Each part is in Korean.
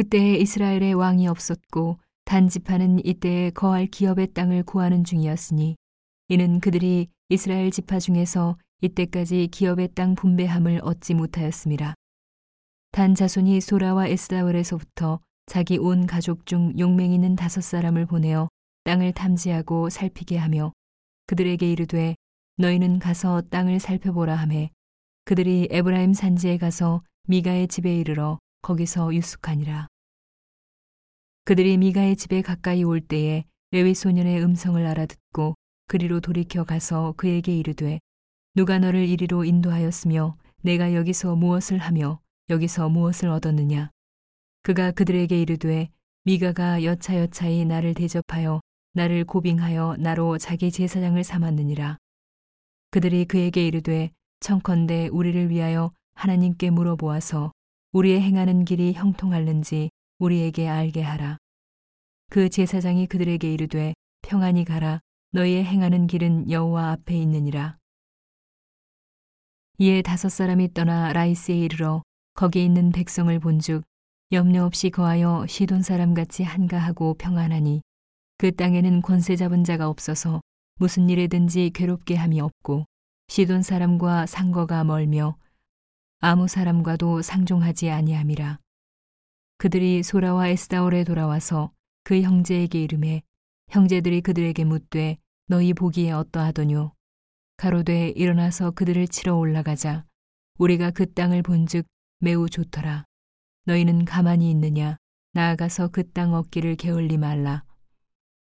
그때에 이스라엘의 왕이 없었고 단지파는 이때에 거할 기업의 땅을 구하는 중이었으니 이는 그들이 이스라엘 지파 중에서 이때까지 기업의 땅 분배함을 얻지 못하였습니다. 단 자손이 소라와 에스다월에서부터 자기 온 가족 중 용맹 있는 다섯 사람을 보내어 땅을 탐지하고 살피게 하며 그들에게 이르되 너희는 가서 땅을 살펴보라 하매 그들이 에브라임 산지에 가서 미가의 집에 이르러 거기서 유숙하니라. 그들이 미가의 집에 가까이 올 때에 레위 소년의 음성을 알아듣고 그리로 돌이켜 가서 그에게 이르되 누가 너를 이리로 인도하였으며 내가 여기서 무엇을 하며 여기서 무엇을 얻었느냐? 그가 그들에게 이르되 미가가 여차여차히 나를 대접하여 나를 고빙하여 나로 자기 제사장을 삼았느니라. 그들이 그에게 이르되 청컨대 우리를 위하여 하나님께 물어보아서 우리의 행하는 길이 형통할는지 우리에게 알게 하라. 그 제사장이 그들에게 이르되 평안히 가라 너희의 행하는 길은 여호와 앞에 있느니라. 이에 다섯 사람이 떠나 라이스에 이르러 거기 있는 백성을 본즉 염려 없이 거하여 시돈 사람 같이 한가하고 평안하니 그 땅에는 권세 잡은 자가 없어서 무슨 일에든지 괴롭게 함이 없고 시돈 사람과 상거가 멀며 아무 사람과도 상종하지 아니함이라. 그들이 소라와 에스다올에 돌아와서 그 형제에게 이름해 형제들이 그들에게 묻되 너희 보기에 어떠하더뇨? 가로되 일어나서 그들을 치러 올라가자. 우리가 그 땅을 본즉 매우 좋더라. 너희는 가만히 있느냐? 나아가서 그 땅 얻기를 게을리 말라.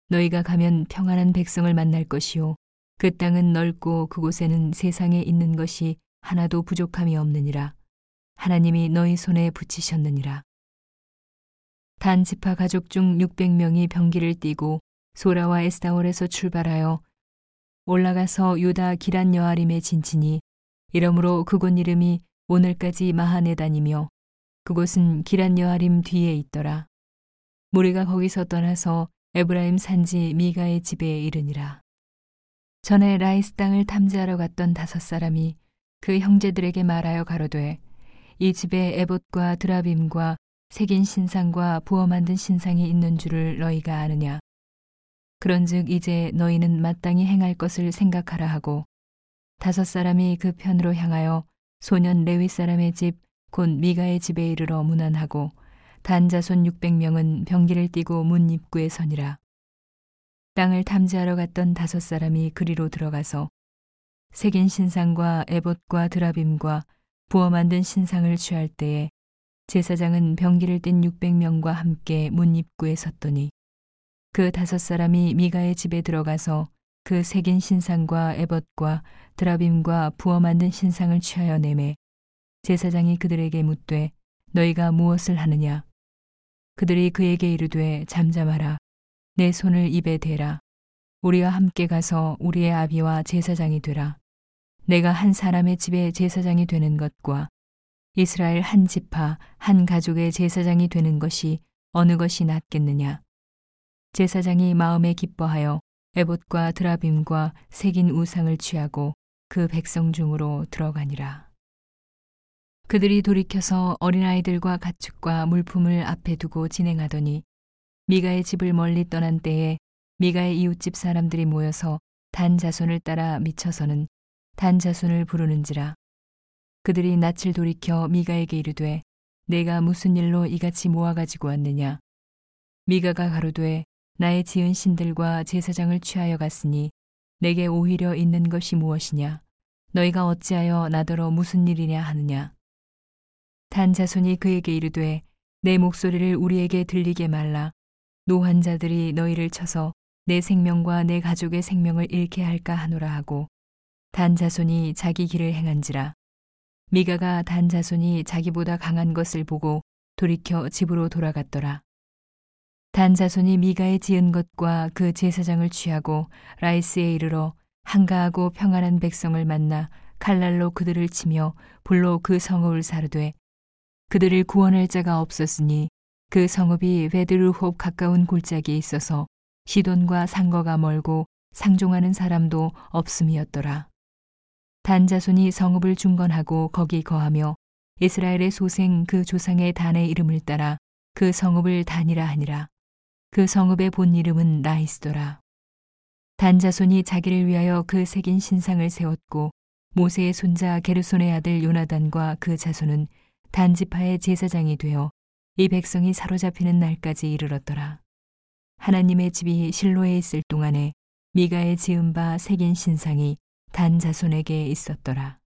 너희가 가면 평안한 백성을 만날 것이요. 그 땅은 넓고 그곳에는 세상에 있는 것이 하나도 부족함이 없느니라. 하나님이 너희 손에 붙이셨느니라 단 지파 가족 중 600명이 병기를 띠고 소라와 에스다올에서 출발하여 올라가서 유다 기란 여아림에 진치니 이러므로 그곳 이름이 오늘까지 마하네단이며 그곳은 기럇여아림 뒤에 있더라. 무리가 거기서 떠나서 에브라임 산지 미가의 집에 이르니라. 전에 라이스 땅을 탐지하러 갔던 다섯 사람이 그 형제들에게 말하여 가로되 이 집에 에봇과 드라빔과 새긴 신상과 부어 만든 신상이 있는 줄을 너희가 아느냐. 그런즉 이제 너희는 마땅히 행할 것을 생각하라 하고 다섯 사람이 그 편으로 향하여 소년 레위 사람의 집 곧 미가의 집에 이르러 문안하고 단자손 600명은 병기를 띠고 문 입구에 서니라. 땅을 탐지하러 갔던 다섯 사람이 그리로 들어가서 새긴 신상과 에봇과 드라빔과 부어 만든 신상을 취할 때에 제사장은 병기를 띤 600명과 함께 문 입구에 섰더니 그 다섯 사람이 미가의 집에 들어가서 그 새긴 신상과 에벗과 드라빔과 부어 만든 신상을 취하여 내매 제사장이 그들에게 묻되 너희가 무엇을 하느냐? 그들이 그에게 이르되 잠잠하라. 내 손을 입에 대라. 우리와 함께 가서 우리의 아비와 제사장이 되라. 내가 한 사람의 집에 제사장이 되는 것과 이스라엘 한 지파 한 가족의 제사장이 되는 것이 어느 것이 낫겠느냐. 제사장이 마음에 기뻐하여 에봇과 드라빔과 새긴 우상을 취하고 그 백성 중으로 들어가니라. 그들이 돌이켜서 어린아이들과 가축과 물품을 앞에 두고 진행하더니 미가의 집을 멀리 떠난 때에 미가의 이웃집 사람들이 모여서 단 자손을 따라 미쳐서는 단 자손을 부르는지라 그들이 낯을 돌이켜 미가에게 이르되 네가 무슨 일로 이같이 모아 가지고 왔느냐. 미가가 가로되 나의 지은 신들과 제사장을 취하여 갔으니 내게 오히려 있는 것이 무엇이냐. 너희가 어찌하여 나더러 무슨 일이냐 하느냐. 단 자손이 그에게 이르되 네 목소리를 우리에게 들리게 말라. 노한 자들이 너희를 쳐서 네 생명과 네 가족의 생명을 잃게 할까 하노라 하고 단 자손이 자기 길을 행한지라. 미가가 단 자손이 자기보다 강한 것을 보고 돌이켜 집으로 돌아갔더라. 단 자손이 미가의 지은 것과 그 제사장을 취하고 라이스에 이르러 한가하고 평안한 백성을 만나 칼날로 그들을 치며 불로 그 성읍을 사르되 그들을 구원할 자가 없었으니 그 성읍이 베드르홉 가까운 골짜기에 있어서 시돈과 상거가 멀고 상종하는 사람도 없음이었더라. 단 자손이 성읍을 중건하고 거기 거하며 이스라엘의 소생 그 조상의 단의 이름을 따라 그 성읍을 단이라 하니라. 그 성읍의 본 이름은 라이스더라. 단 자손이 자기를 위하여 그 새긴 신상을 세웠고 모세의 손자 게르손의 아들 요나단과 그 자손은 단 지파의 제사장이 되어 이 백성이 사로잡히는 날까지 이르렀더라. 하나님의 집이 실로에 있을 동안에 미가의 지은 바 새긴 신상이 단 자손에게 있었더라.